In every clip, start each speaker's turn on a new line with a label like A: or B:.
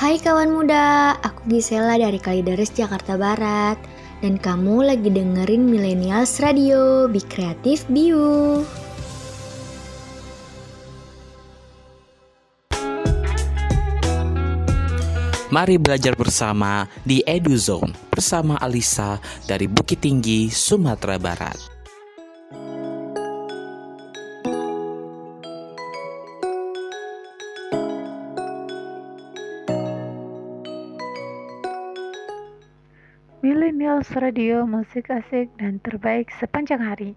A: Hai kawan muda, aku Gisela dari Kalideres Jakarta Barat dan kamu lagi dengerin Millennials Radio, Be Creative, Be You.
B: Mari belajar bersama di EduZone bersama Alisa dari Bukit Tinggi, Sumatera Barat.
C: Millennials Radio musik asik dan terbaik sepanjang hari.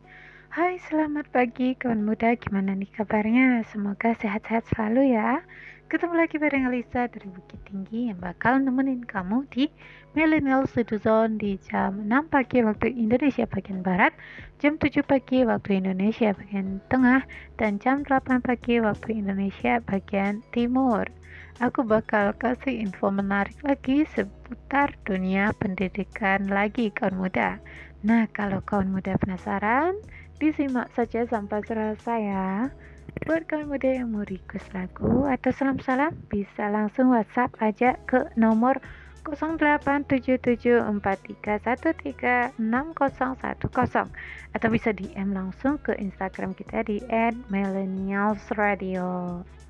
C: Hai, selamat pagi kawan muda. Gimana nih kabarnya? Semoga sehat-sehat selalu ya. Ketemu lagi bareng Alisa dari Bukit Tinggi yang bakal nemenin kamu di Millennial Zone di jam 6 pagi waktu Indonesia bagian Barat, jam 7 pagi waktu Indonesia bagian Tengah, dan jam 8 pagi waktu Indonesia bagian Timur. Aku bakal kasih info menarik lagi seputar dunia pendidikan lagi kawan muda. Nah, kalau kawan muda penasaran, disimak saja sampai selesai ya. Buat kawan muda yang mau request lagu atau salam-salam, bisa langsung WhatsApp aja ke nomor 087743136010 atau bisa DM langsung ke Instagram kita di @millennialsradio.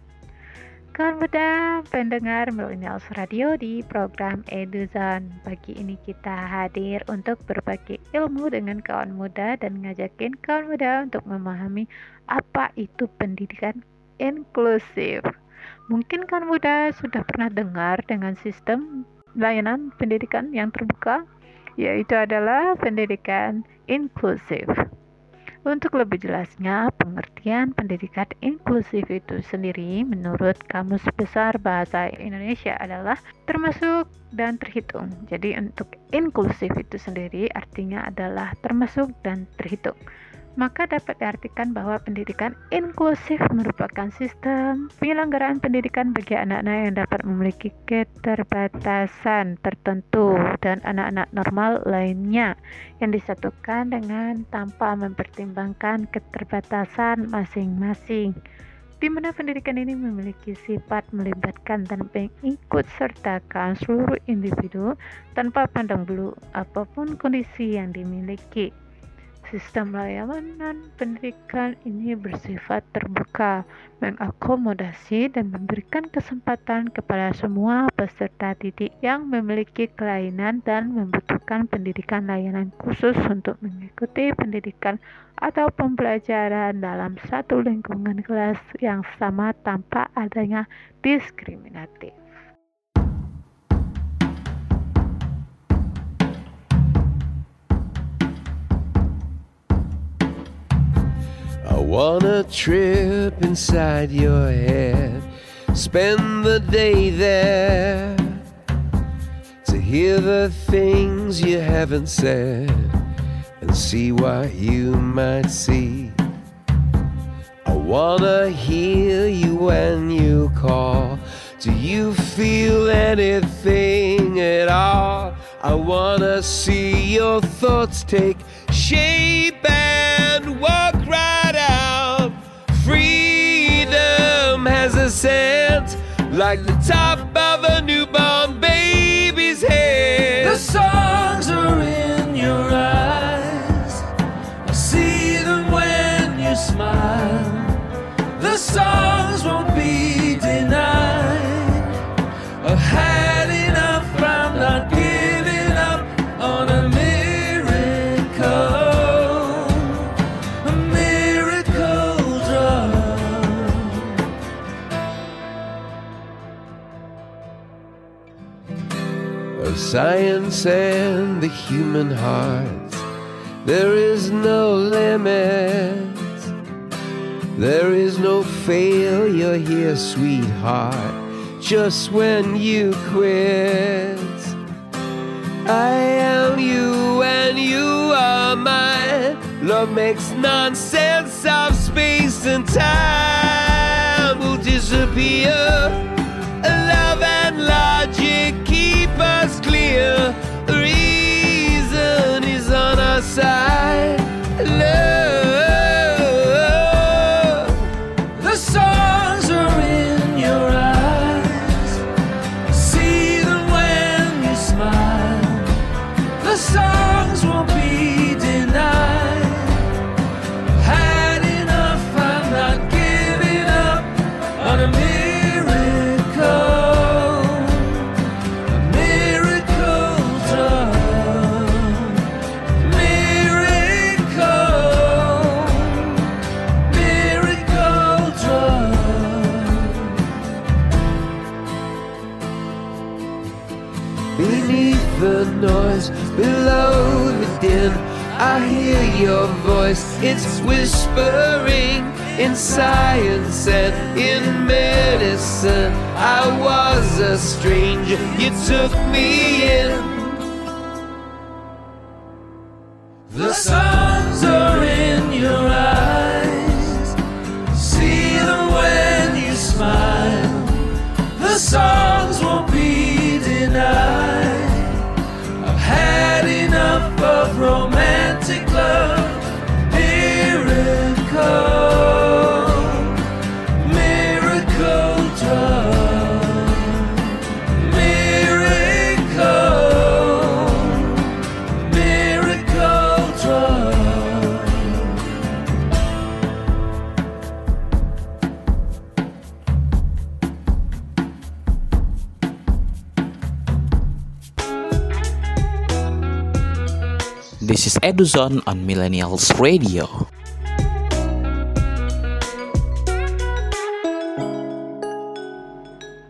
C: Kawan muda pendengar Millennials Radio di program EduZone Pagi ini kita hadir untuk berbagi ilmu dengan kawan muda dan ngajakin kawan muda untuk memahami apa itu pendidikan inklusif. Mungkin kawan muda sudah pernah dengar dengan sistem layanan pendidikan yang terbuka, yaitu adalah pendidikan inklusif. Untuk lebih jelasnya, pengertian pendidikan inklusif itu sendiri menurut Kamus Besar Bahasa Indonesia adalah termasuk dan terhitung. Jadi untuk inklusif itu sendiri artinya adalah termasuk dan terhitung maka dapat diartikan bahwa pendidikan inklusif merupakan sistem penyelenggaraan pendidikan bagi anak-anak yang dapat memiliki keterbatasan tertentu dan anak-anak normal lainnya yang disatukan dengan tanpa mempertimbangkan keterbatasan masing-masing di mana pendidikan ini memiliki sifat melibatkan dan mengikut sertakan seluruh individu tanpa pandang bulu apa pun kondisi yang dimiliki. Sistem layanan pendidikan ini bersifat terbuka, mengakomodasi dan memberikan kesempatan kepada semua peserta didik yang memiliki kelainan dan membutuhkan pendidikan layanan khusus untuk mengikuti pendidikan atau pembelajaran dalam satu lingkungan kelas yang sama tanpa adanya diskriminatif.
D: I wanna trip inside your head, spend the day there to hear the things you haven't said and see what you might see. I wanna hear you when you call. Do you feel anything at all? I wanna see your thoughts take shape like the top of a newborn baby's head.
E: The songs are in your eyes. I see them when you smile. The songs won't be
D: science and the human heart. There is no limit. There is no failure here, sweetheart. Just when you quit, I am you and you are mine. Love makes nonsense of space and time will disappear. Clear. Reason is on our side. It's whispering in science and in medicine. I was a stranger, you took me in.
E: The songs are in your eyes. See them when you smile. The songs won't be denied. I've had enough of romantic
B: Eduzone on Millennials Radio.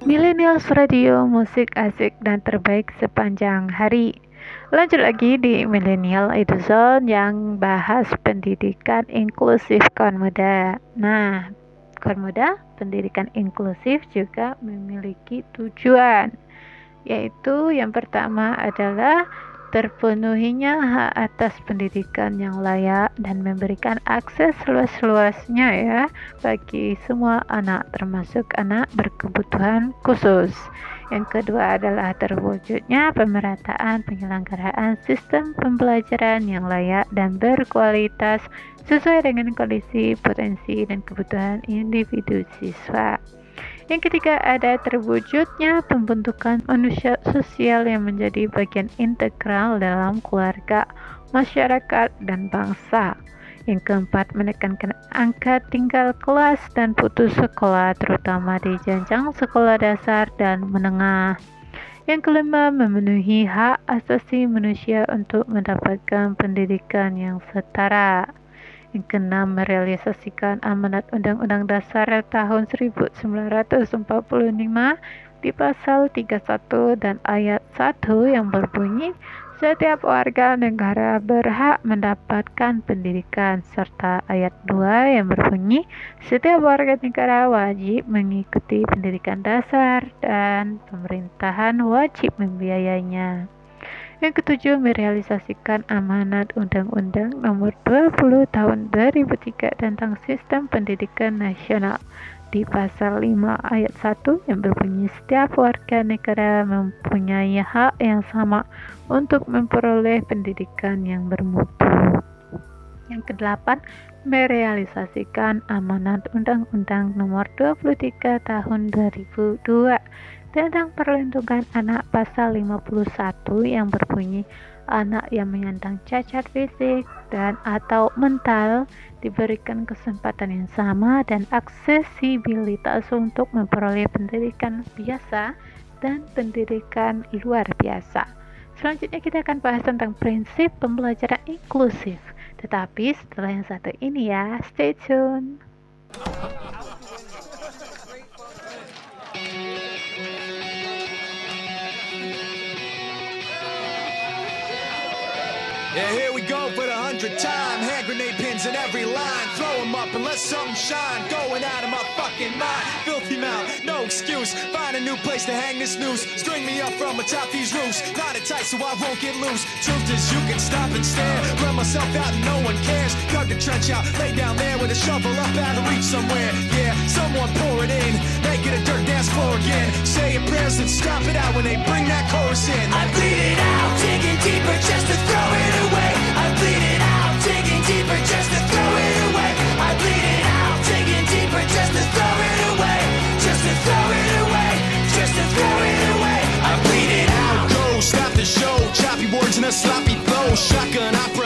C: Millennials Radio, musik asik dan terbaik sepanjang hari. Lanjut lagi di Millennial Eduzone yang bahas pendidikan inklusif kawan muda. Nah, kawan muda, pendidikan inklusif juga memiliki tujuan, yaitu yang pertama adalah terpenuhinya hak atas pendidikan yang layak dan memberikan akses luas-luasnya ya bagi semua anak termasuk anak berkebutuhan khusus. Yang kedua adalah terwujudnya pemerataan penyelenggaraan sistem pembelajaran yang layak dan berkualitas sesuai dengan kondisi, potensi, dan kebutuhan individu siswa. Yang ketiga ada terwujudnya pembentukan manusia sosial yang menjadi bagian integral dalam keluarga, masyarakat, dan bangsa. Yang keempat menekankan angka tinggal kelas dan putus sekolah terutama di jenjang sekolah dasar dan menengah. Yang kelima memenuhi hak asasi manusia untuk mendapatkan pendidikan yang setara. Yang keenam, merealisasikan amanat Undang-Undang Dasar tahun 1945 di pasal 31 dan ayat 1 yang berbunyi setiap warga negara berhak mendapatkan pendidikan serta ayat 2 yang berbunyi setiap warga negara wajib mengikuti pendidikan dasar dan pemerintahan wajib membiayainya. Yang ketujuh, merealisasikan amanat Undang-Undang Nomor 20 Tahun 2003 tentang Sistem Pendidikan Nasional di pasal 5 ayat 1 yang berbunyi setiap warga negara mempunyai hak yang sama untuk memperoleh pendidikan yang bermutu. Yang kedelapan, merealisasikan amanat Undang-Undang Nomor 23 Tahun 2002 tentang perlindungan anak pasal 51 yang berbunyi anak yang menyandang cacat fisik dan atau mental diberikan kesempatan yang sama dan aksesibilitas untuk memperoleh pendidikan biasa dan pendidikan luar biasa. Selanjutnya kita akan bahas tentang prinsip pembelajaran inklusif. Tetapi setelah yang satu ini ya, stay tune.
F: Yeah, here we go for the hundredth time. Hand grenade pins in every line. Throw 'em up and let something shine. Going out of my fucking mind. Filthy mouth, no excuse. Find a new place to hang this noose. String me up from atop these roofs. Knot it tight so I won't get loose. Truth is, you can stop and stare. Run myself out and no one cares. Dug the trench out, lay down there with a shovel up out of reach somewhere. Yeah, someone pour it in. Make it a dirt dance floor again. Saying prayers and stop it out when they bring that chorus in. I bleed it out, digging deeper just to throw it away. I bleed it out, digging deeper just to throw it away. I bleed it out, digging deeper just to throw it away. Just to throw it away. Just to throw it away. I bleed it out. Go, stop the show. Choppy words and a sloppy flow. Shotgun opera,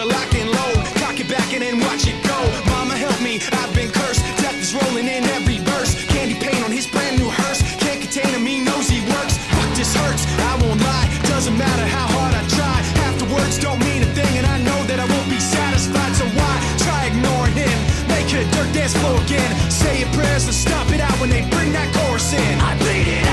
F: prayers to stop it out when they bring that chorus in. I bleed it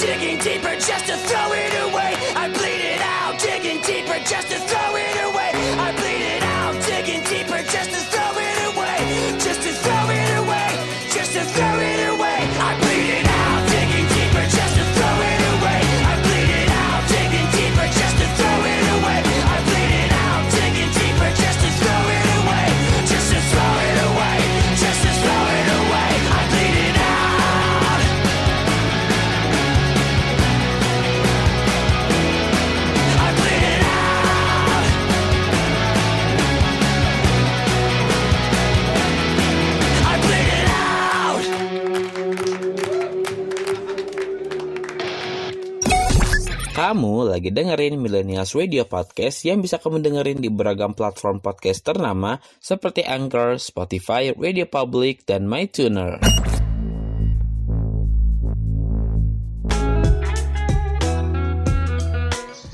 F: digging deeper just to throw it away. I bleed
G: it out, digging deeper just to throw it away.
B: Lagi dengerin Millennials Radio Podcast yang bisa kamu dengerin di beragam platform podcast ternama seperti Anchor, Spotify, Radio Public, dan MyTuner.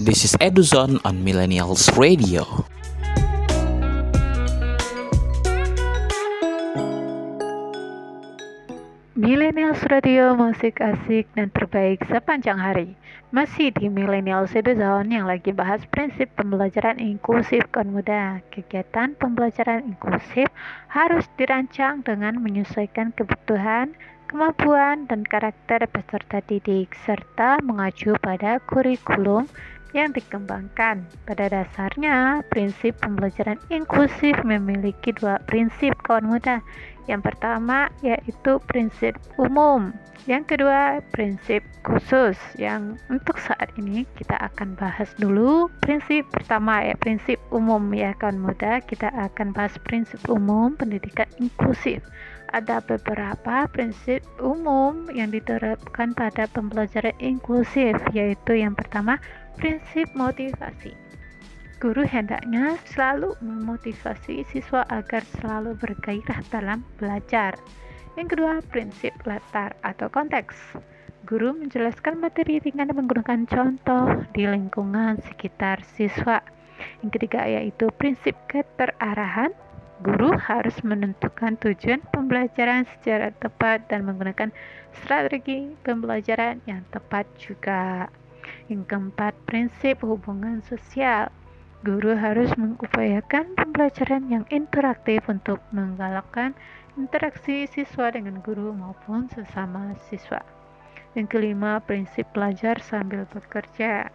B: This is Eduzone on Millennials Radio.
C: Millennials Radio musik asik dan terbaik sepanjang hari. Masih di Millennials Zone yang lagi bahas prinsip pembelajaran inklusif kaum muda. Kegiatan pembelajaran inklusif harus dirancang dengan menyesuaikan kebutuhan, kemampuan, dan karakter peserta didik serta mengacu pada kurikulum yang dikembangkan. Pada dasarnya, prinsip pembelajaran inklusif memiliki dua prinsip kawan muda. Yang pertama yaitu prinsip umum. Yang kedua, prinsip khusus yang untuk saat ini kita akan bahas dulu. Prinsip pertama ya prinsip umum ya kawan muda. Kita akan bahas prinsip umum pendidikan inklusif. Ada beberapa prinsip umum yang diterapkan pada pembelajaran inklusif yaitu yang pertama prinsip motivasi. Guru hendaknya selalu memotivasi siswa agar selalu bergairah dalam belajar. Yang kedua, prinsip latar atau konteks. Guru menjelaskan materi dengan menggunakan contoh di lingkungan sekitar siswa. Yang ketiga yaitu prinsip keterarahan. Guru harus menentukan tujuan pembelajaran secara tepat dan menggunakan strategi pembelajaran yang tepat juga. Yang keempat, prinsip hubungan sosial. Guru harus mengupayakan pembelajaran yang interaktif untuk menggalakkan interaksi siswa dengan guru maupun sesama siswa. Yang kelima, prinsip belajar sambil bekerja.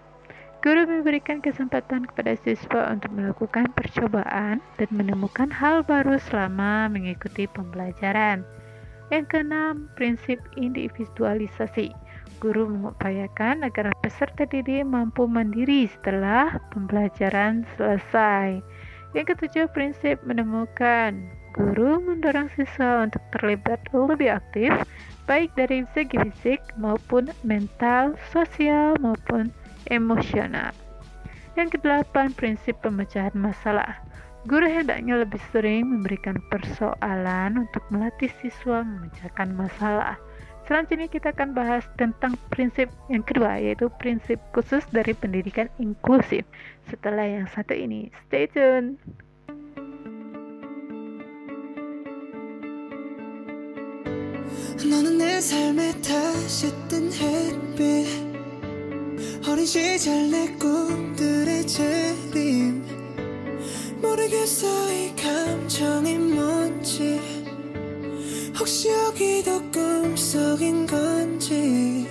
C: Guru memberikan kesempatan kepada siswa untuk melakukan percobaan dan menemukan hal baru selama mengikuti pembelajaran. Yang keenam, prinsip individualisasi. Guru mengupayakan agar peserta didik mampu mandiri setelah pembelajaran selesai. Yang ketujuh, prinsip menemukan. Guru mendorong siswa untuk terlibat lebih aktif, baik dari segi fisik maupun mental, sosial maupun emosional. Yang kedelapan, prinsip pemecahan masalah. Guru hendaknya lebih sering memberikan persoalan untuk melatih siswa memecahkan masalah. Selanjutnya kita akan bahas tentang prinsip yang kedua yaitu prinsip khusus dari pendidikan inklusif. Setelah yang satu ini, stay tune.
H: 너는 내 삶에 다시 뜬 햇빛 어린 시절 내 꿈들의 재림 모르겠어 이 감정이 뭔지 혹시 여기도 꿈속인 건지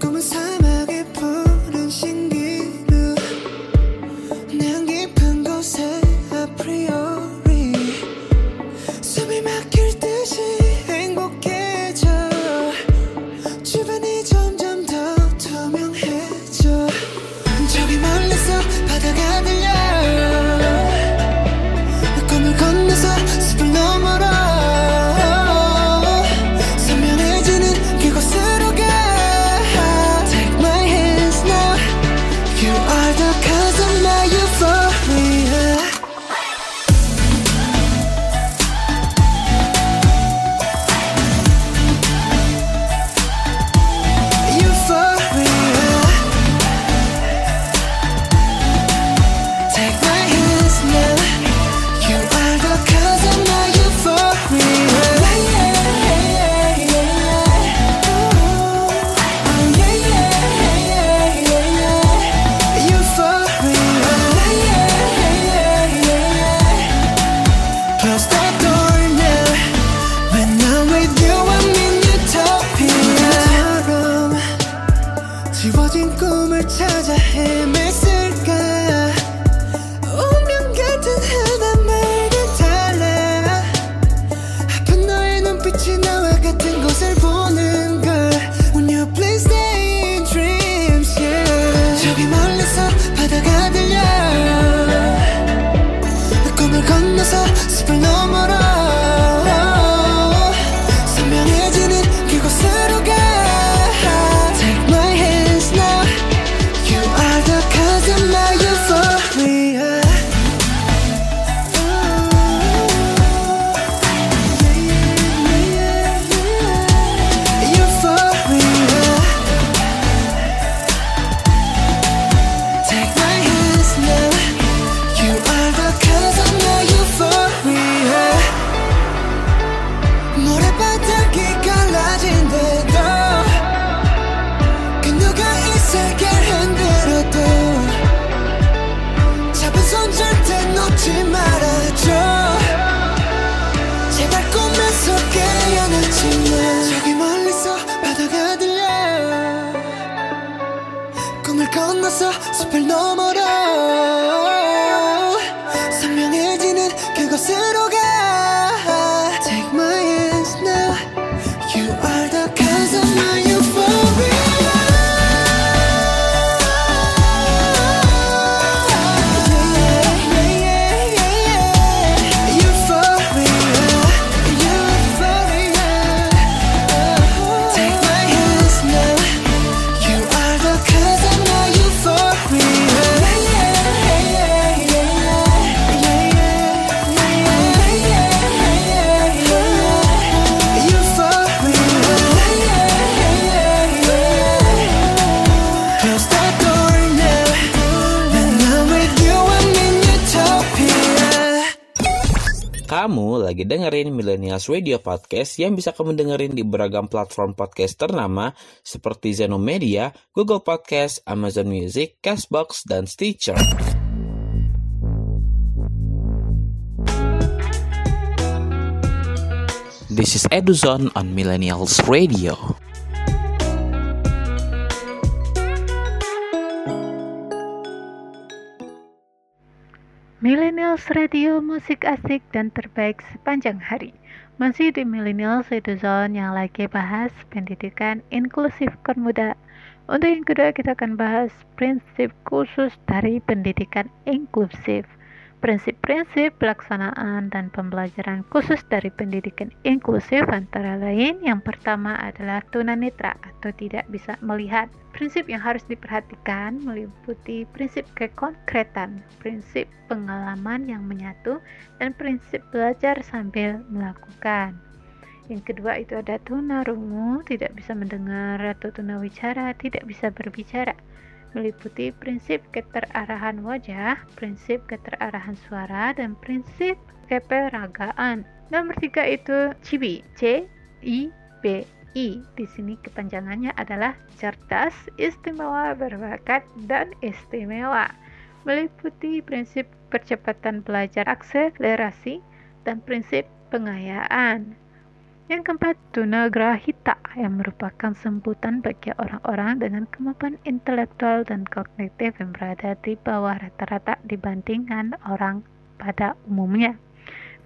H: 꿈은 사막의 푸른 신기
B: dengerin Millennials Radio Podcast yang bisa kamu dengerin di beragam platform podcast ternama seperti Zeno Media, Google Podcast, Amazon Music, Castbox, dan Stitcher. This is Eduzone on Millennials Radio.
C: Millennials Radio musik asik dan terbaik sepanjang hari. Masih di Millennials Radio Zone yang lagi bahas pendidikan inklusif kaum muda. Untuk yang kedua kita akan bahas prinsip khusus dari pendidikan inklusif. Prinsip-prinsip pelaksanaan dan pembelajaran khusus dari pendidikan inklusif antara lain yang pertama adalah tunanetra atau tidak bisa melihat. Prinsip yang harus diperhatikan meliputi prinsip kekonkretan, prinsip pengalaman yang menyatu, dan prinsip belajar sambil melakukan. Yang kedua itu ada tunarungu, tidak bisa mendengar atau tunawicara, tidak bisa berbicara meliputi prinsip keterarahan wajah, prinsip keterarahan suara, dan prinsip keperagaan. Nomor tiga itu CIBI, C I B I. Di sini kepanjangannya adalah cerdas, istimewa, berbakat, dan istimewa. Meliputi prinsip percepatan belajar akselerasi dan prinsip pengayaan. Yang keempat, tunagrahita yang merupakan sebutan bagi orang-orang dengan kemampuan intelektual dan kognitif yang berada di bawah rata-rata dibandingkan orang pada umumnya.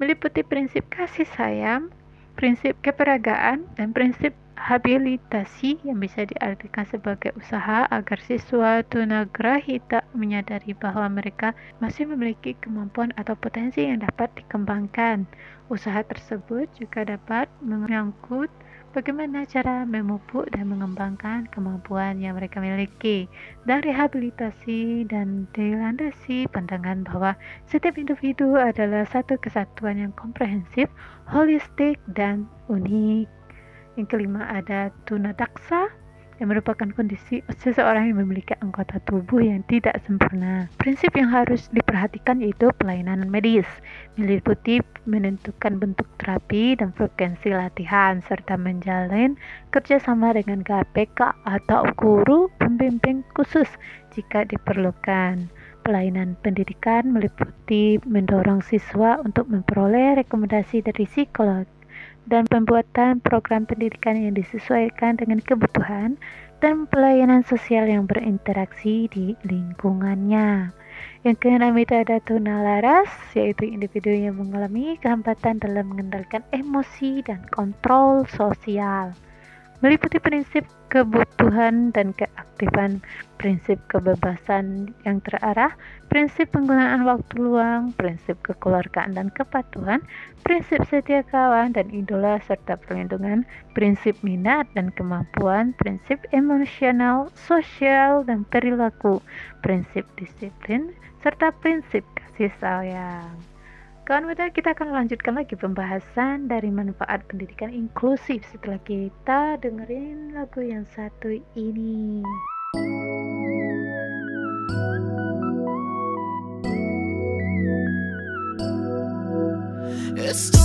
C: Meliputi prinsip kasih sayang, prinsip keperagaan, dan prinsip habilitasi yang bisa diartikan sebagai usaha agar siswa tunagrahita menyadari bahwa mereka masih memiliki kemampuan atau potensi yang dapat dikembangkan. Usaha tersebut juga dapat menyangkut bagaimana cara memupuk dan mengembangkan kemampuan yang mereka miliki dan rehabilitasi dan dilandasi pandangan bahwa setiap individu adalah satu kesatuan yang komprehensif, holistik, dan unik. Yang kelima ada tunadaksa yang merupakan kondisi seseorang yang memiliki anggota tubuh yang tidak sempurna. Prinsip yang harus diperhatikan yaitu pelayanan medis, meliputi menentukan bentuk terapi dan frekuensi latihan, serta menjalin kerjasama dengan KPK atau guru pembimbing khusus jika diperlukan pelayanan pendidikan meliputi mendorong siswa untuk memperoleh rekomendasi dari psikolog dan pembuatan program pendidikan yang disesuaikan dengan kebutuhan dan pelayanan sosial yang berinteraksi di lingkungannya. Yang keenam itu ada tuna yaitu individu yang mengalami kehambatan dalam mengendalikan emosi dan kontrol sosial meliputi prinsip kebutuhan dan keaktifan, prinsip kebebasan yang terarah, prinsip penggunaan waktu luang, prinsip kekeluargaan dan kepatuhan, prinsip setia kawan dan idola serta perlindungan, prinsip minat dan kemampuan, prinsip emosional, sosial dan perilaku, prinsip disiplin, serta prinsip kasih sayang. Kawan muda, kita akan lanjutkan lagi pembahasan dari manfaat pendidikan inklusif setelah kita dengerin lagu yang satu ini.
I: It's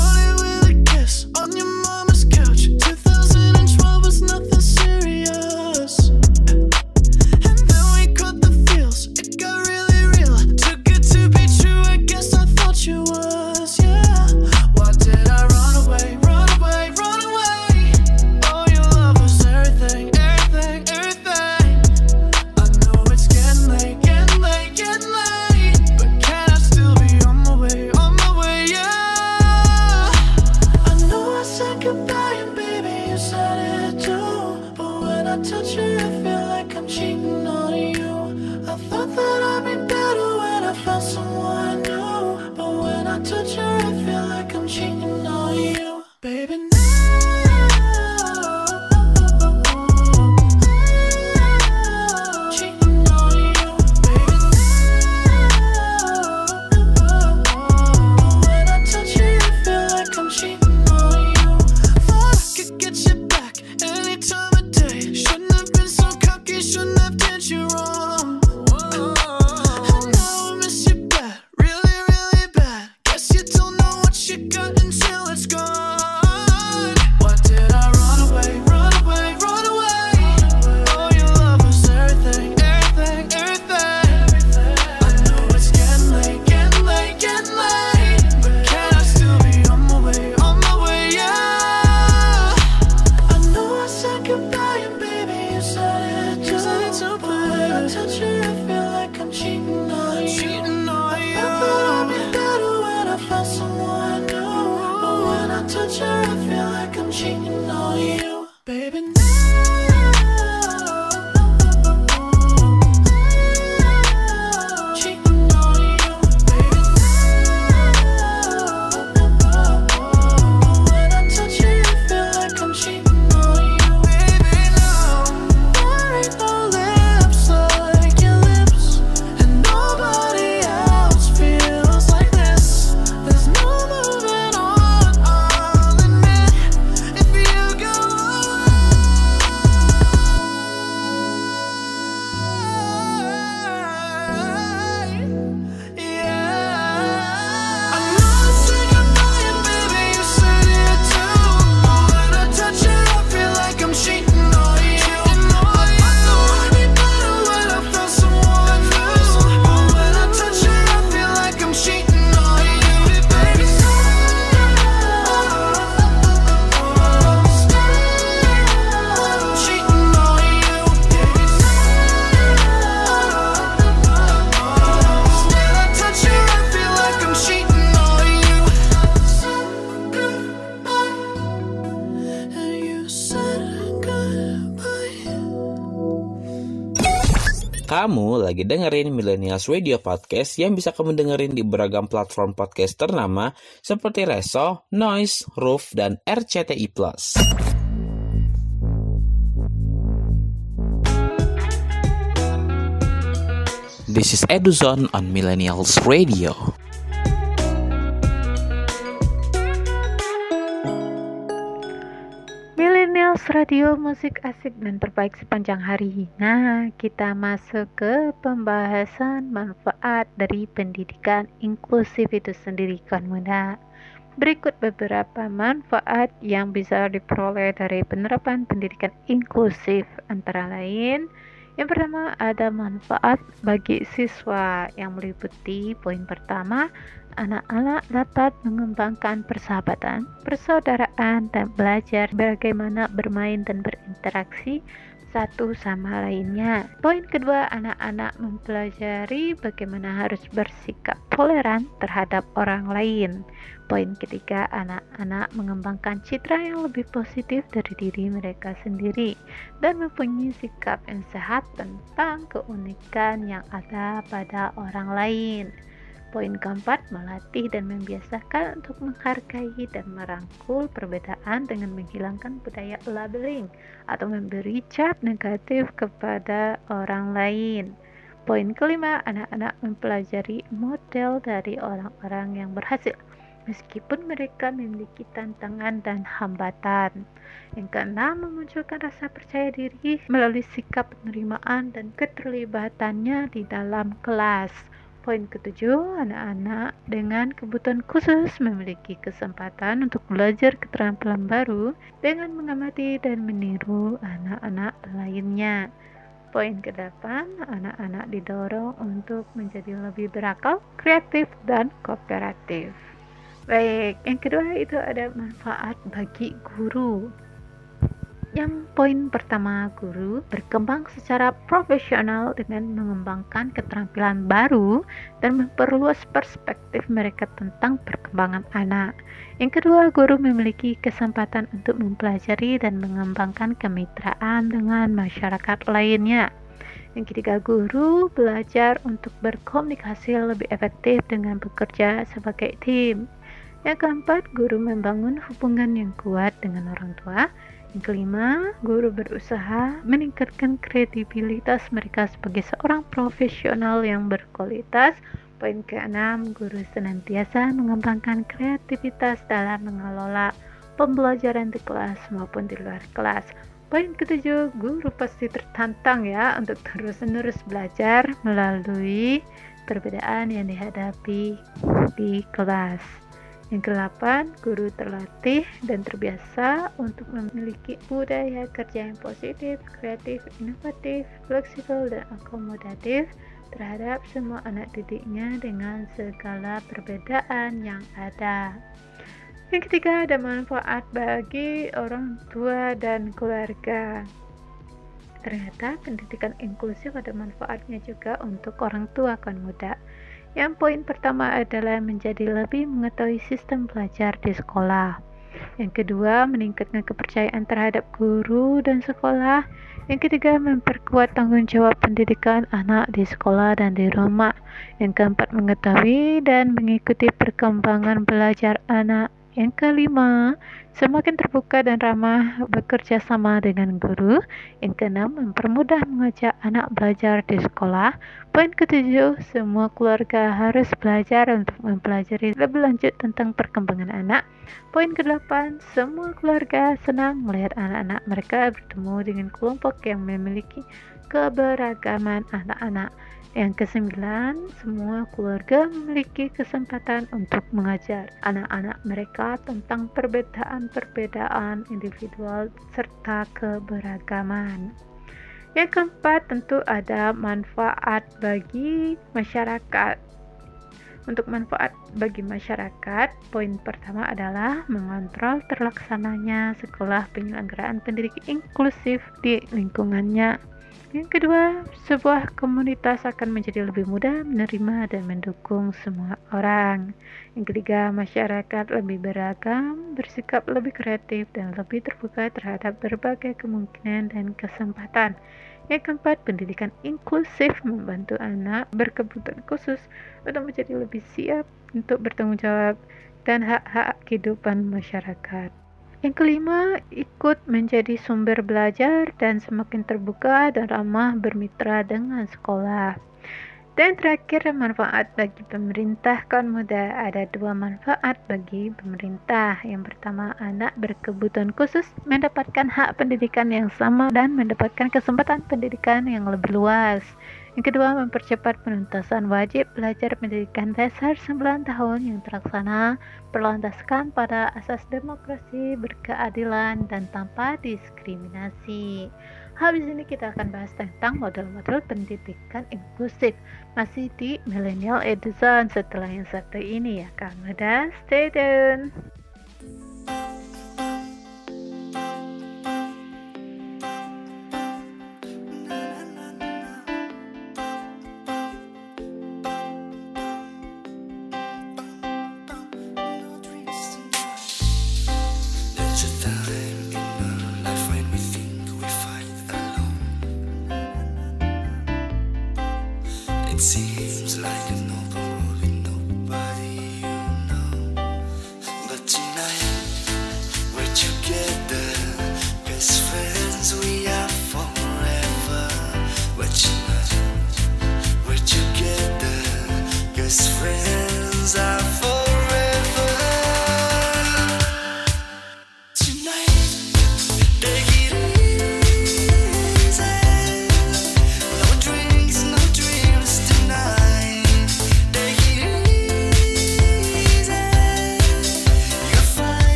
B: lagi dengerin Millennials Radio Podcast yang bisa kamu dengerin di beragam platform podcast ternama seperti Reso, Noise, Roof, dan RCTI+. This is Eduzon on Millennials Radio.
C: Kilas Radio Musik Asik dan Terbaik Sepanjang Hari. Nah, kita masuk ke pembahasan manfaat dari pendidikan inklusif itu sendiri kan muda. Berikut beberapa manfaat yang bisa diperoleh dari penerapan pendidikan inklusif antara lain yang pertama ada manfaat bagi siswa yang meliputi poin pertama anak-anak dapat mengembangkan persahabatan, persaudaraan, dan belajar bagaimana bermain dan berinteraksi satu sama lainnya. Poin kedua, anak-anak mempelajari bagaimana harus bersikap toleran terhadap orang lain. Poin ketiga, anak-anak mengembangkan citra yang lebih positif dari diri mereka sendiri dan mempunyai sikap yang sehat tentang keunikan yang ada pada orang lain. Poin keempat, melatih dan membiasakan untuk menghargai dan merangkul perbedaan dengan menghilangkan budaya labeling atau memberi cap negatif kepada orang lain. Poin kelima, anak-anak mempelajari model dari orang-orang yang berhasil meskipun mereka memiliki tantangan dan hambatan. Yang keenam, memunculkan rasa percaya diri melalui sikap penerimaan dan keterlibatannya di dalam kelas. Poin ketujuh, anak-anak dengan kebutuhan khusus memiliki kesempatan untuk belajar keterampilan baru dengan mengamati dan meniru anak-anak lainnya. Poin ke-8, anak-anak didorong untuk menjadi lebih berakal, kreatif, dan kooperatif. Baik, yang kedua itu ada manfaat bagi guru. Yang poin pertama, guru berkembang secara profesional dengan mengembangkan keterampilan baru dan memperluas perspektif mereka tentang perkembangan anak. Yang kedua, guru memiliki kesempatan untuk mempelajari dan mengembangkan kemitraan dengan masyarakat lainnya. Yang ketiga, guru belajar untuk berkomunikasi lebih efektif dengan bekerja sebagai tim. Yang keempat, guru membangun hubungan yang kuat dengan orang tua yang kelima, guru berusaha meningkatkan kredibilitas mereka sebagai seorang profesional yang berkualitas. Poin keenam, guru senantiasa mengembangkan kreativitas dalam mengelola pembelajaran di kelas maupun di luar kelas. Poin ketujuh, guru pasti tertantang ya untuk terus-menerus belajar melalui perbedaan yang dihadapi di kelas. Yang kedelapan, guru terlatih dan terbiasa untuk memiliki budaya kerja yang positif, kreatif, inovatif, fleksibel, dan akomodatif terhadap semua anak didiknya dengan segala perbedaan yang ada. Yang ketiga, ada manfaat bagi orang tua dan keluarga. Ternyata pendidikan inklusif ada manfaatnya juga untuk orang tua kan muda. Yang poin pertama adalah menjadi lebih mengetahui sistem belajar di sekolah. Yang kedua, meningkatkan kepercayaan terhadap guru dan sekolah. Yang ketiga, memperkuat tanggung jawab pendidikan anak di sekolah dan di rumah. Yang keempat, mengetahui dan mengikuti perkembangan belajar anak yang kelima, semakin terbuka dan ramah bekerja sama dengan guru. Yang keenam, mempermudah mengajak anak belajar di sekolah. Poin ketujuh, semua keluarga harus belajar untuk mempelajari lebih lanjut tentang perkembangan anak. Poin kedelapan, semua keluarga senang melihat anak-anak mereka bertemu dengan kelompok yang memiliki keberagaman anak-anak. Yang kesembilan, semua keluarga memiliki kesempatan untuk mengajar anak-anak mereka tentang perbedaan-perbedaan individual serta keberagaman. Yang keempat, tentu ada manfaat bagi masyarakat. Untuk manfaat bagi masyarakat, poin pertama adalah mengontrol terlaksananya sekolah penyelenggaraan pendidikan inklusif di lingkungannya yang kedua, sebuah komunitas akan menjadi lebih mudah menerima dan mendukung semua orang. Yang ketiga, masyarakat lebih beragam, bersikap lebih kreatif, dan lebih terbuka terhadap berbagai kemungkinan dan kesempatan. Yang keempat, pendidikan inklusif membantu anak berkebutuhan khusus untuk menjadi lebih siap untuk bertanggung jawab dan hak-hak kehidupan masyarakat. Yang kelima, ikut menjadi sumber belajar dan semakin terbuka dan ramah bermitra dengan sekolah. Dan terakhir, manfaat bagi pemerintah kaum muda. Ada dua manfaat bagi pemerintah. Yang pertama, anak berkebutuhan khusus mendapatkan hak pendidikan yang sama dan mendapatkan kesempatan pendidikan yang lebih luas. Yang kedua, mempercepat penuntasan wajib belajar pendidikan dasar 9 tahun yang terlaksana berlandaskan pada asas demokrasi berkeadilan dan tanpa diskriminasi.
J: Habis ini kita akan bahas tentang model-model pendidikan inklusif masih di Millennial Edison setelah yang satu ini ya kamu Stay tune.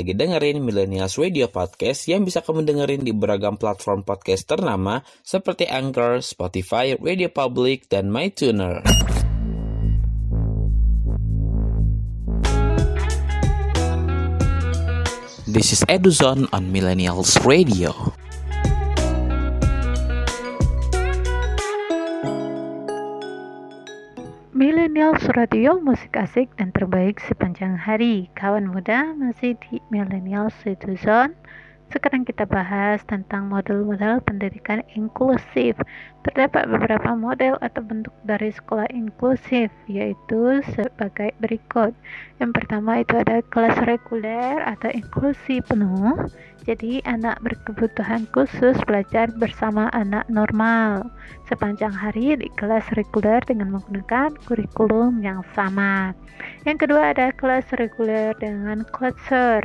B: lagi dengerin Millennials Radio Podcast yang bisa kamu dengerin di beragam platform podcast ternama seperti Anchor, Spotify, Radio Public, dan MyTuner. This is Eduzon on Millennials Radio.
J: Milenial Surat musik asik dan terbaik sepanjang hari. Kawan muda masih di Milenial Citizen. Sekarang kita bahas tentang model-model pendidikan inklusif. Terdapat beberapa model atau bentuk dari sekolah inklusif, yaitu sebagai berikut. Yang pertama itu ada kelas reguler atau inklusi penuh. Jadi anak berkebutuhan khusus belajar bersama anak normal sepanjang hari di kelas reguler dengan menggunakan kurikulum yang sama. Yang kedua ada kelas reguler dengan cluster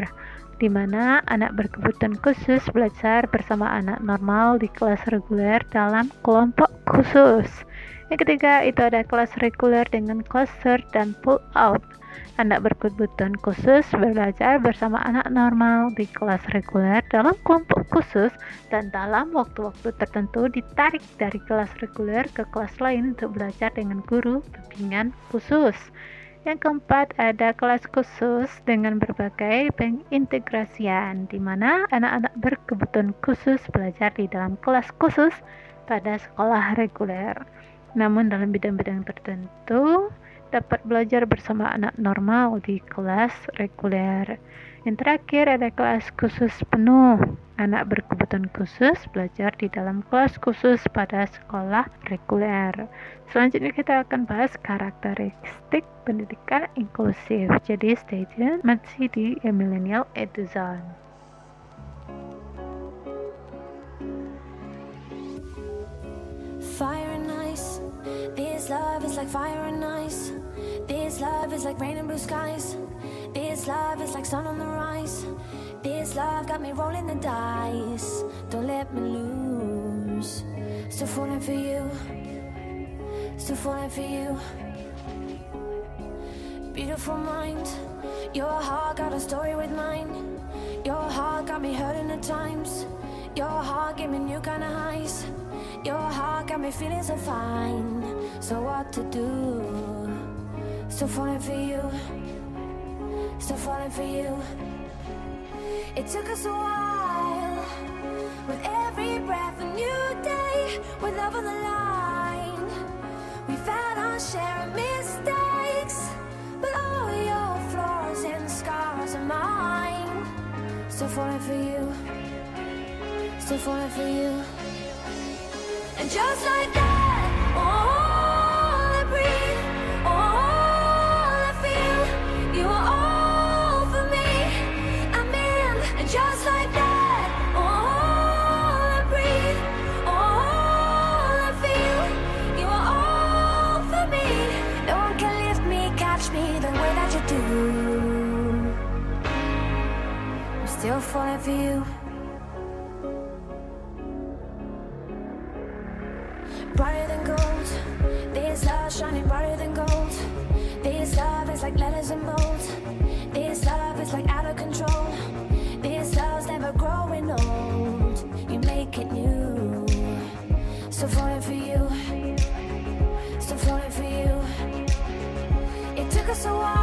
J: di mana anak berkebutuhan khusus belajar bersama anak normal di kelas reguler dalam kelompok khusus.
C: Yang ketiga itu ada kelas reguler dengan cluster dan pull out. Anak berkebutuhan khusus belajar bersama anak normal di kelas reguler dalam kelompok khusus dan dalam waktu-waktu tertentu ditarik dari kelas reguler ke kelas lain untuk belajar dengan guru bimbingan khusus. Yang keempat ada kelas khusus dengan berbagai pengintegrasian di mana anak-anak berkebutuhan khusus belajar di dalam kelas khusus pada sekolah reguler. Namun dalam bidang-bidang tertentu dapat belajar bersama anak normal di kelas reguler. Yang terakhir ada kelas khusus penuh. Anak berkebutuhan khusus belajar di dalam kelas khusus pada sekolah reguler. Selanjutnya kita akan bahas karakteristik pendidikan inklusif. Jadi stay tune masih di Millennial Eduzone.
K: Fire. This love is like fire and ice. This love is like rain and blue skies. This love is like sun on the rise. This love got me rolling the dice. Don't let me lose. Still falling for you. Still falling for you. Beautiful mind. Your heart got a story with mine. Your heart got me hurting at times. Your heart gave me new kind of highs. Your heart got me feeling so fine. So what to do? Still falling for you. Still falling for you. It took us a while. With every breath, a new day. With love on the line. We found our share of mistakes. But all your flaws and scars are mine. Still falling for you. Still falling for you. And just like that, all I breathe, all I feel, you are all for me. I'm in, and just like that, all I breathe, all I feel, you are all for me. No one can lift me, catch me the way that you do. I'm still falling for you. so I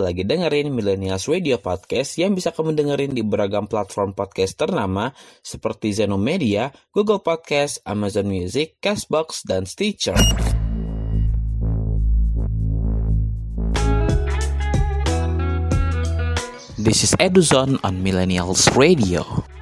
B: Lagi dengerin Millennials Radio Podcast yang bisa kamu dengerin di beragam platform podcast ternama seperti Zeno Media, Google Podcast, Amazon Music, Castbox, dan Stitcher. This is Eduzone on Millennials Radio.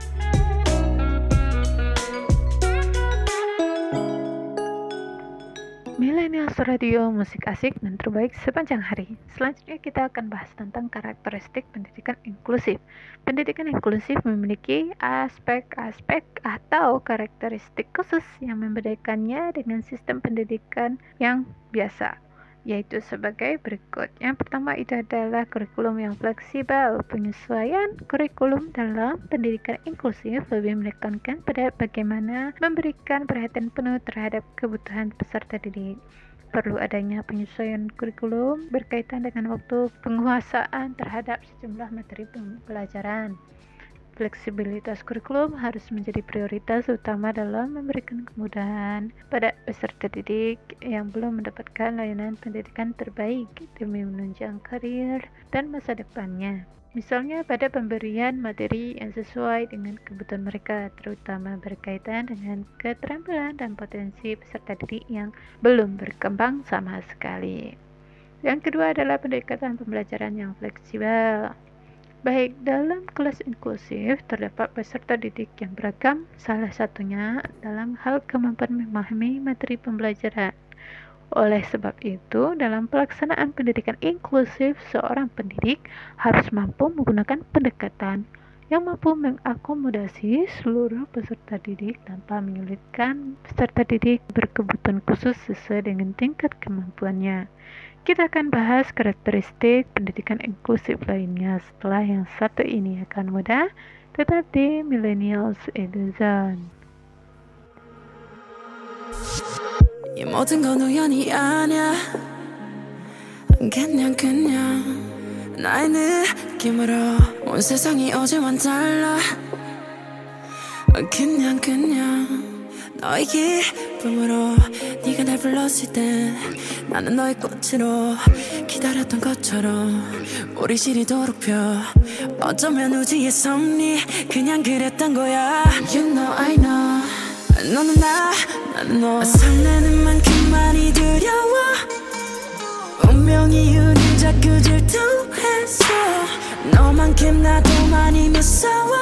C: Millennials Radio musik asik dan terbaik sepanjang hari. Selanjutnya kita akan bahas tentang karakteristik pendidikan inklusif. Pendidikan inklusif memiliki aspek-aspek atau karakteristik khusus yang membedakannya dengan sistem pendidikan yang biasa yaitu sebagai berikut. Yang pertama itu adalah kurikulum yang fleksibel. Penyesuaian kurikulum dalam pendidikan inklusif lebih menekankan pada bagaimana memberikan perhatian penuh terhadap kebutuhan peserta didik. Perlu adanya penyesuaian kurikulum berkaitan dengan waktu penguasaan terhadap sejumlah materi pembelajaran. Fleksibilitas kurikulum harus menjadi prioritas utama dalam memberikan kemudahan pada peserta didik yang belum mendapatkan layanan pendidikan terbaik demi menunjang karir dan masa depannya. Misalnya pada pemberian materi yang sesuai dengan kebutuhan mereka, terutama berkaitan dengan keterampilan dan potensi peserta didik yang belum berkembang sama sekali. Yang kedua adalah pendekatan pembelajaran yang fleksibel. Baik dalam kelas inklusif terdapat peserta didik yang beragam, salah satunya dalam hal kemampuan memahami materi pembelajaran. Oleh sebab itu, dalam pelaksanaan pendidikan inklusif, seorang pendidik harus mampu menggunakan pendekatan yang mampu mengakomodasi seluruh peserta didik tanpa menyulitkan peserta didik berkebutuhan khusus sesuai dengan tingkat kemampuannya. Kita akan bahas karakteristik pendidikan inklusif lainnya setelah yang satu ini akan mudah tetap di Millennials Eduzone.
E: 이 모든 건 우연이 아냐 그냥 그냥 나의 느낌으로 온 세상이 어제와는 달라 그냥 그냥 너의 기쁨으로 네가 날 불렀을 때 나는 너의 꽃으로 기다렸던 것처럼 우리 시리도록 펴. 어쩌면 우주의 섭리 그냥 그랬던 거야. You know I know. 너는 나 나는 너. 설레는 만큼 많이 두려워. 운명이 우릴 자꾸 질투했어 너만큼 나도 많이 무서워.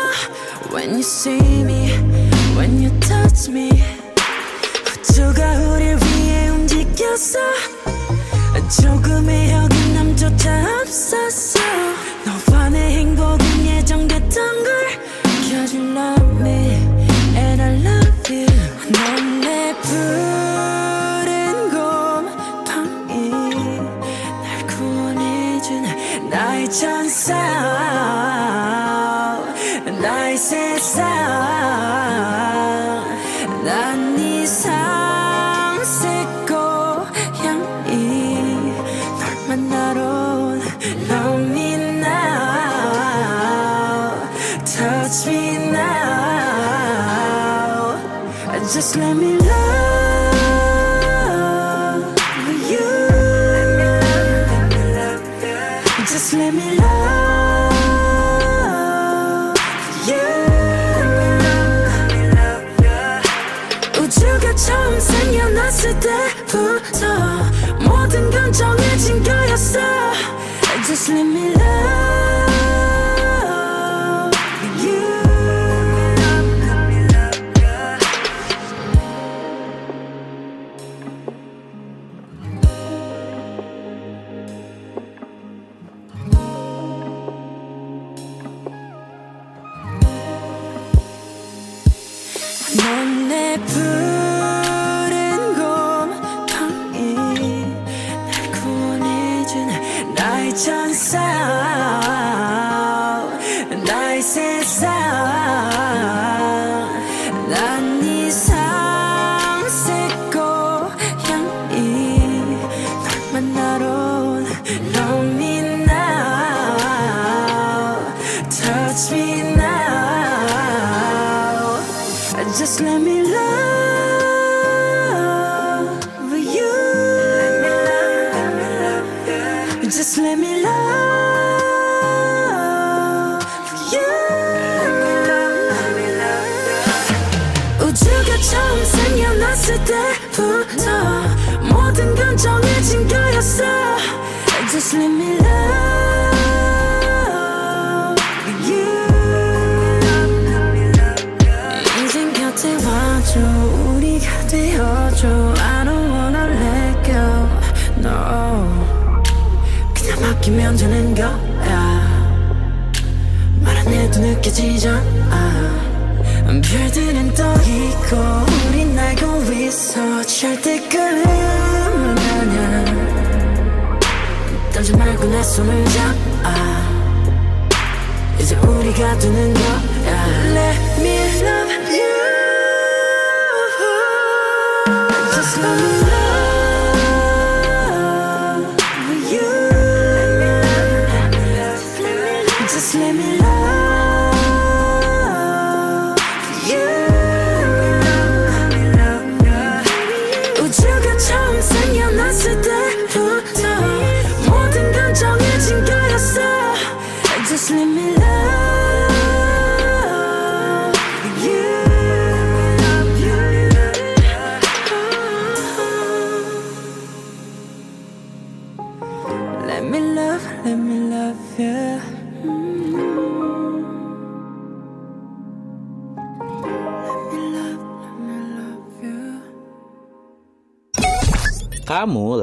E: When you see me When you touch me 우주가 우릴 위해 움직였어 조금의 어긋남조차 없었어 너와 내 행복은 예정됐던 걸 Cause you love me and I love you. 넌내 푸른 곰팡이 날 구원해준 나의 천사 Just let me love you Just let me love you 우주가 처음 생겨났을 때부터 모든 건 정해진 거였어 Just let me love
K: 지잖아. 별들은 떠 있고 우린 알고 있어. 절대 끝은 아냐. 떨지 말고 내 손을 잡아. 이제 우리가 되는 거야. Let me love you. Just let me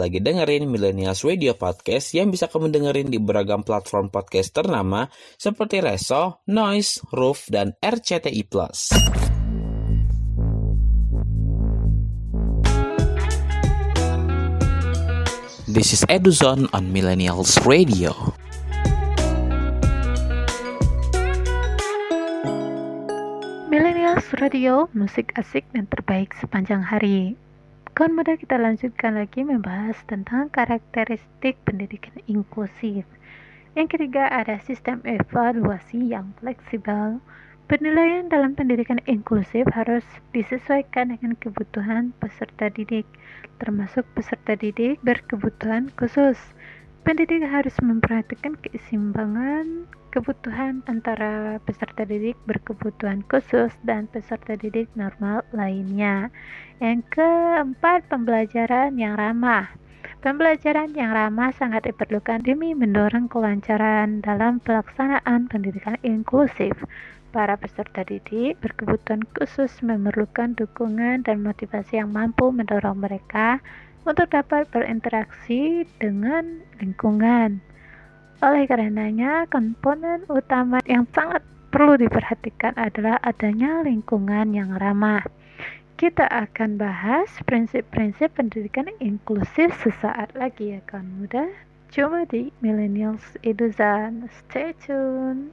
B: lagi dengerin Millennials Radio Podcast yang bisa kamu dengerin di beragam platform podcast ternama seperti Reso, Noise, Roof, dan RCTI+. This is Eduzone on Millennials Radio.
C: Millennials Radio, musik asik dan terbaik sepanjang hari. Kawan muda kita lanjutkan lagi membahas tentang karakteristik pendidikan inklusif. Yang ketiga ada sistem evaluasi yang fleksibel. Penilaian dalam pendidikan inklusif harus disesuaikan dengan kebutuhan peserta didik, termasuk peserta didik berkebutuhan khusus. Pendidik harus memperhatikan keseimbangan kebutuhan antara peserta didik berkebutuhan khusus dan peserta didik normal lainnya. Yang keempat, pembelajaran yang ramah. Pembelajaran yang ramah sangat diperlukan demi mendorong kelancaran dalam pelaksanaan pendidikan inklusif. Para peserta didik berkebutuhan khusus memerlukan dukungan dan motivasi yang mampu mendorong mereka untuk dapat berinteraksi dengan lingkungan. Oleh karenanya, komponen utama yang sangat perlu diperhatikan adalah adanya lingkungan yang ramah. Kita akan bahas prinsip-prinsip pendidikan inklusif sesaat lagi ya kawan muda. Cuma di Millennials Eduzan. Stay tune.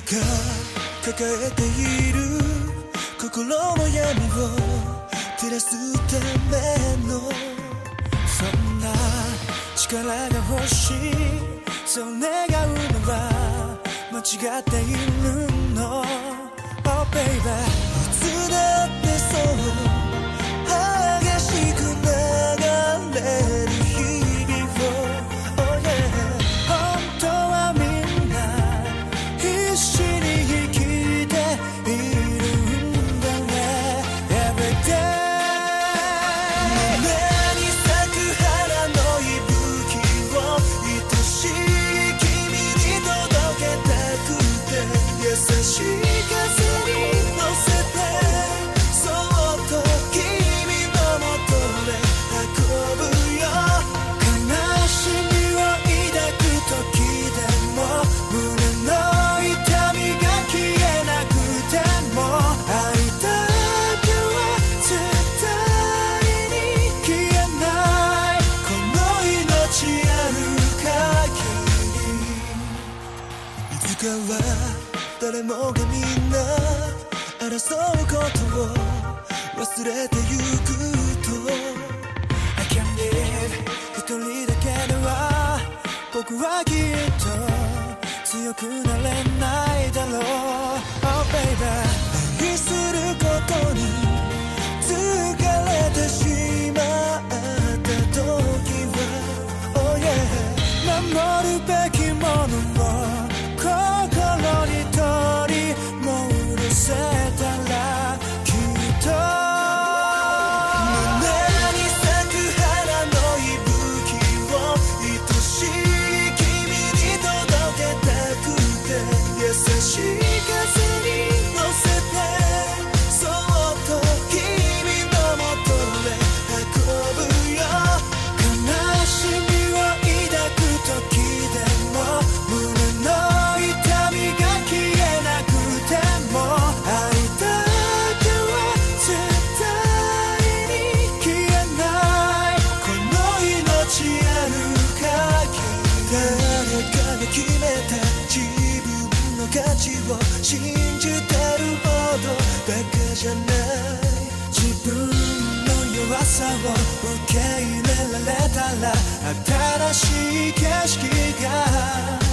L: 抱えている心の闇を照らすためのそんな力が欲しい。そう願うのは間違っているの。Oh baby いつだってそうもがみんな争うことを忘れて 다시 켜지가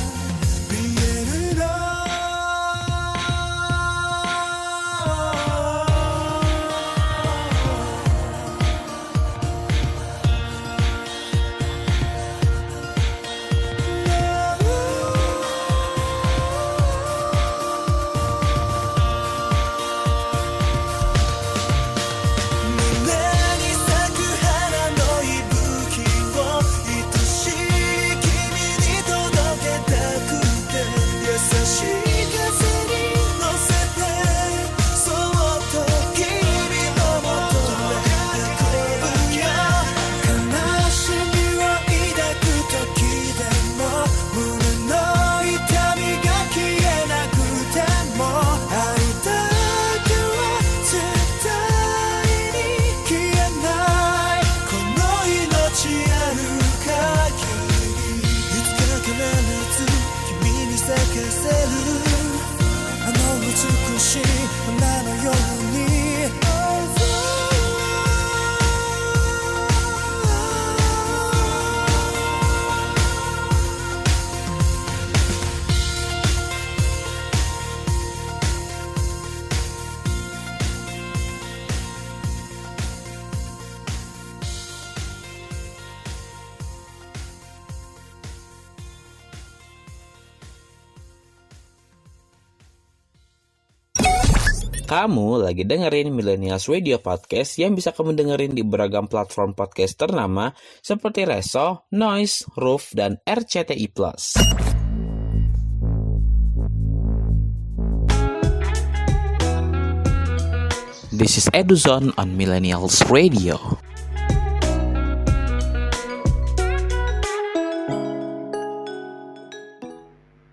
B: Kamu lagi dengerin Millennials Radio Podcast yang bisa kamu dengerin di beragam platform podcast ternama seperti Reso, Noise, Roof, dan RCTI+. This is Eduzone on Millennials Radio.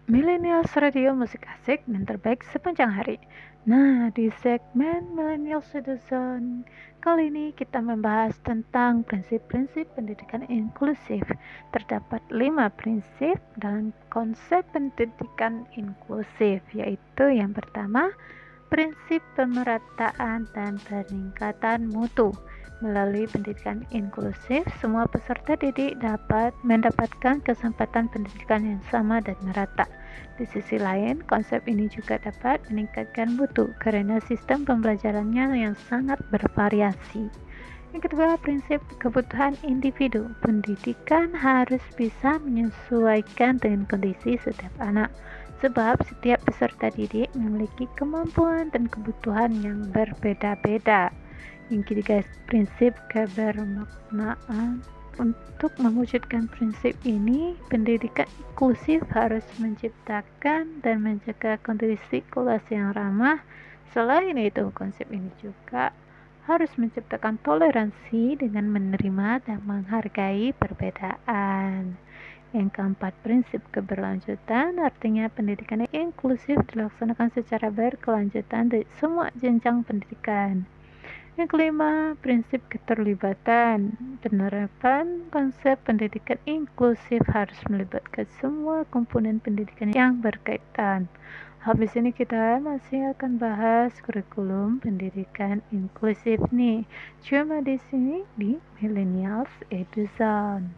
C: Millennials Radio musik asik dan terbaik sepanjang hari. Nah, di segmen Millennials Citizen kali ini kita membahas tentang prinsip-prinsip pendidikan inklusif. Terdapat lima prinsip dalam konsep pendidikan inklusif, yaitu yang pertama, prinsip pemerataan dan peningkatan mutu. Melalui pendidikan inklusif, semua peserta didik dapat mendapatkan kesempatan pendidikan yang sama dan merata. Di sisi lain, konsep ini juga dapat meningkatkan mutu karena sistem pembelajarannya yang sangat bervariasi. Yang kedua, prinsip kebutuhan individu. Pendidikan harus bisa menyesuaikan dengan kondisi setiap anak. Sebab setiap peserta didik memiliki kemampuan dan kebutuhan yang berbeda-beda. Yang ketiga, prinsip kebermaknaan. Untuk mewujudkan prinsip ini, pendidikan inklusif harus menciptakan dan menjaga kondisi kelas yang ramah. Selain itu, konsep ini juga harus menciptakan toleransi dengan menerima dan menghargai perbedaan. Yang keempat, prinsip keberlanjutan artinya pendidikan inklusif dilaksanakan secara berkelanjutan di semua jenjang pendidikan. Yang kelima, prinsip keterlibatan. Penerapan konsep pendidikan inklusif harus melibatkan semua komponen pendidikan yang berkaitan. Habis ini kita masih akan bahas kurikulum pendidikan inklusif nih. Cuma di sini di Millennials Eduzone.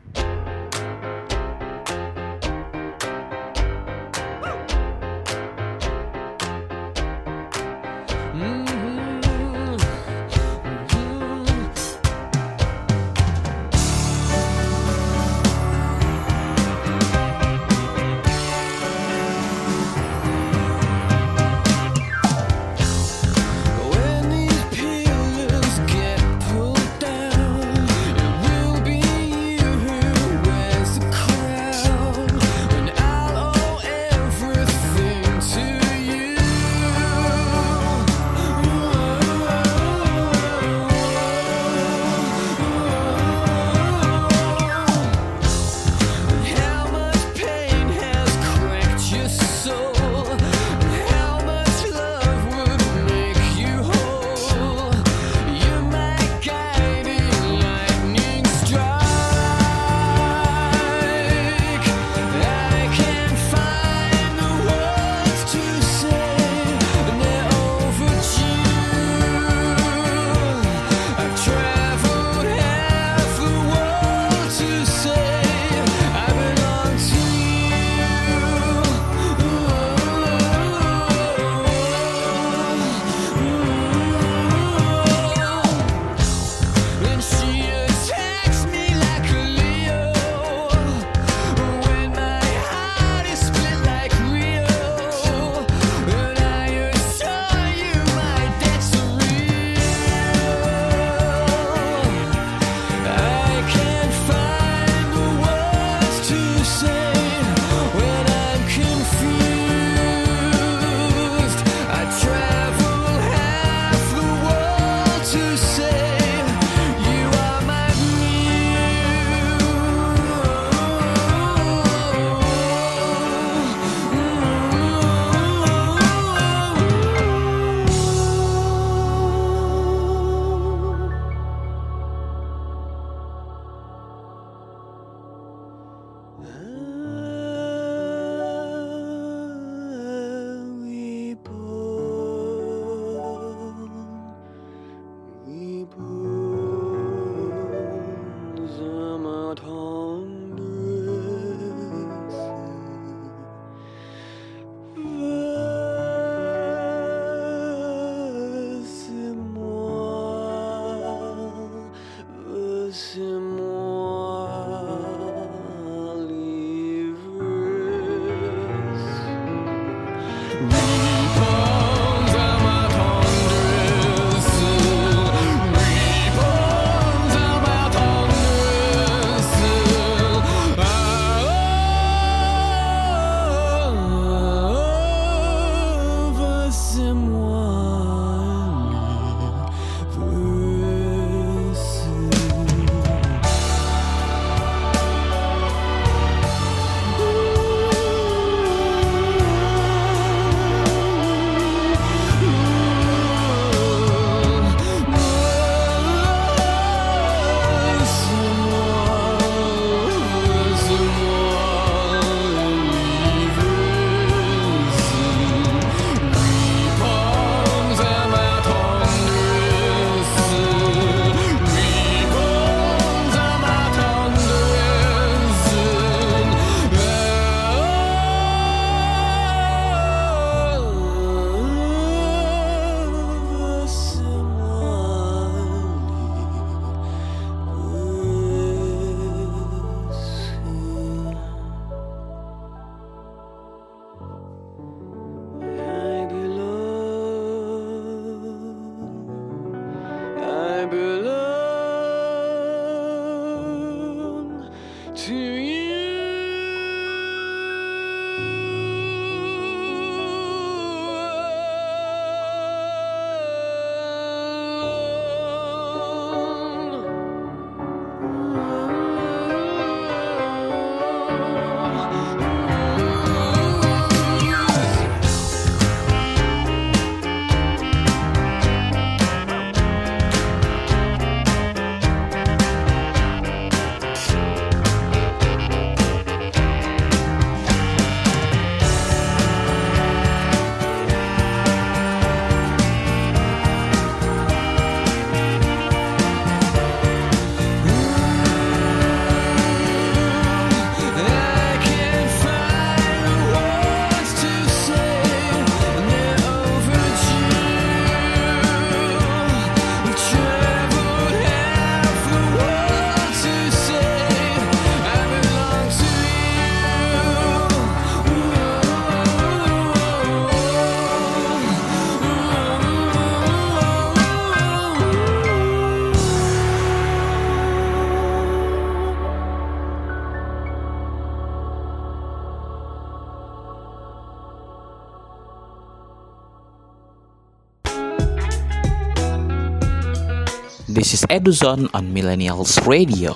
B: Eduzone on Millennials Radio.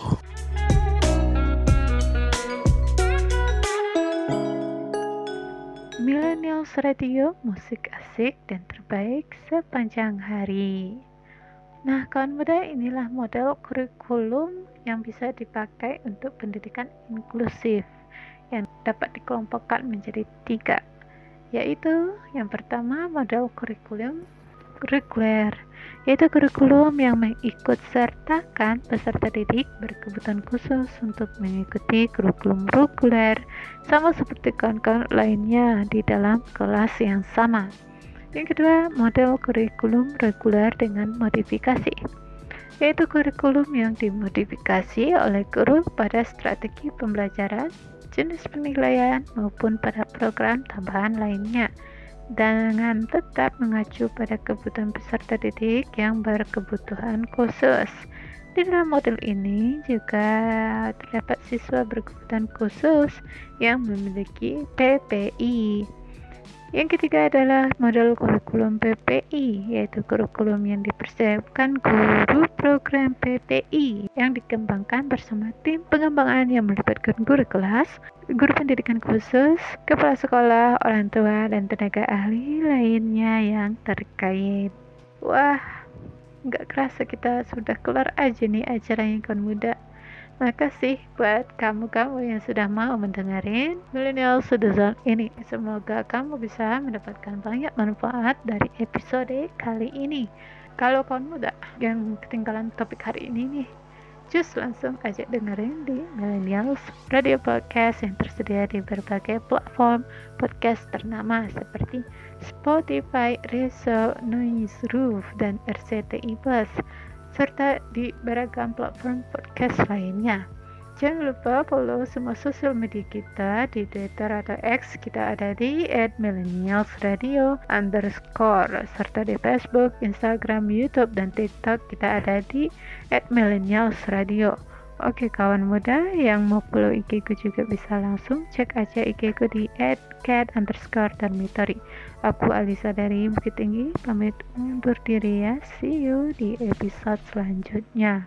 C: Millennials Radio, musik asik dan terbaik sepanjang hari. Nah, kawan muda, inilah model kurikulum yang bisa dipakai untuk pendidikan inklusif yang dapat dikelompokkan menjadi tiga, yaitu yang pertama model kurikulum reguler, yaitu kurikulum yang mengikut sertakan peserta didik berkebutuhan khusus untuk mengikuti kurikulum reguler sama seperti kawan-kawan lainnya di dalam kelas yang sama. Yang kedua, model kurikulum reguler dengan modifikasi, yaitu kurikulum yang dimodifikasi oleh guru pada strategi pembelajaran, jenis penilaian, maupun pada program tambahan lainnya dengan tetap mengacu pada kebutuhan peserta didik yang berkebutuhan khusus. Di dalam model ini juga terdapat siswa berkebutuhan khusus yang memiliki PPI. Yang ketiga adalah model kurikulum PPI, yaitu kurikulum yang dipersiapkan guru program PPI yang dikembangkan bersama tim pengembangan yang melibatkan guru kelas, guru pendidikan khusus, kepala sekolah, orang tua, dan tenaga ahli lainnya yang terkait. Wah, nggak kerasa kita sudah kelar aja nih acara yang muda. Makasih buat kamu-kamu yang sudah mau mendengarin Millennial Citizen ini. Semoga kamu bisa mendapatkan banyak manfaat dari episode kali ini. Kalau kamu muda yang ketinggalan topik hari ini nih, just langsung aja dengerin di Millennials Radio Podcast yang tersedia di berbagai platform podcast ternama seperti Spotify, Reso, Noise Roof, dan RCTI Plus serta di beragam platform podcast lainnya. Jangan lupa follow semua sosial media kita di Twitter atau X kita ada di @millennialsradio underscore serta di Facebook, Instagram, YouTube dan TikTok kita ada di @millennialsradio. Oke kawan muda yang mau follow IG ku juga bisa langsung cek aja IG ku di @cat underscore dormitory. Aku Alisa dari Bukit Tinggi pamit undur diri ya. See you di episode selanjutnya.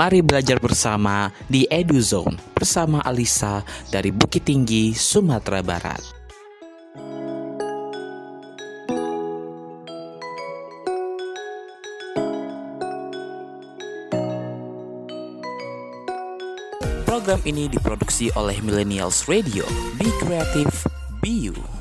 B: Mari belajar bersama di EduZone bersama Alisa dari Bukit Tinggi, Sumatera Barat. Program ini diproduksi oleh Millennials Radio. Be creative, be you.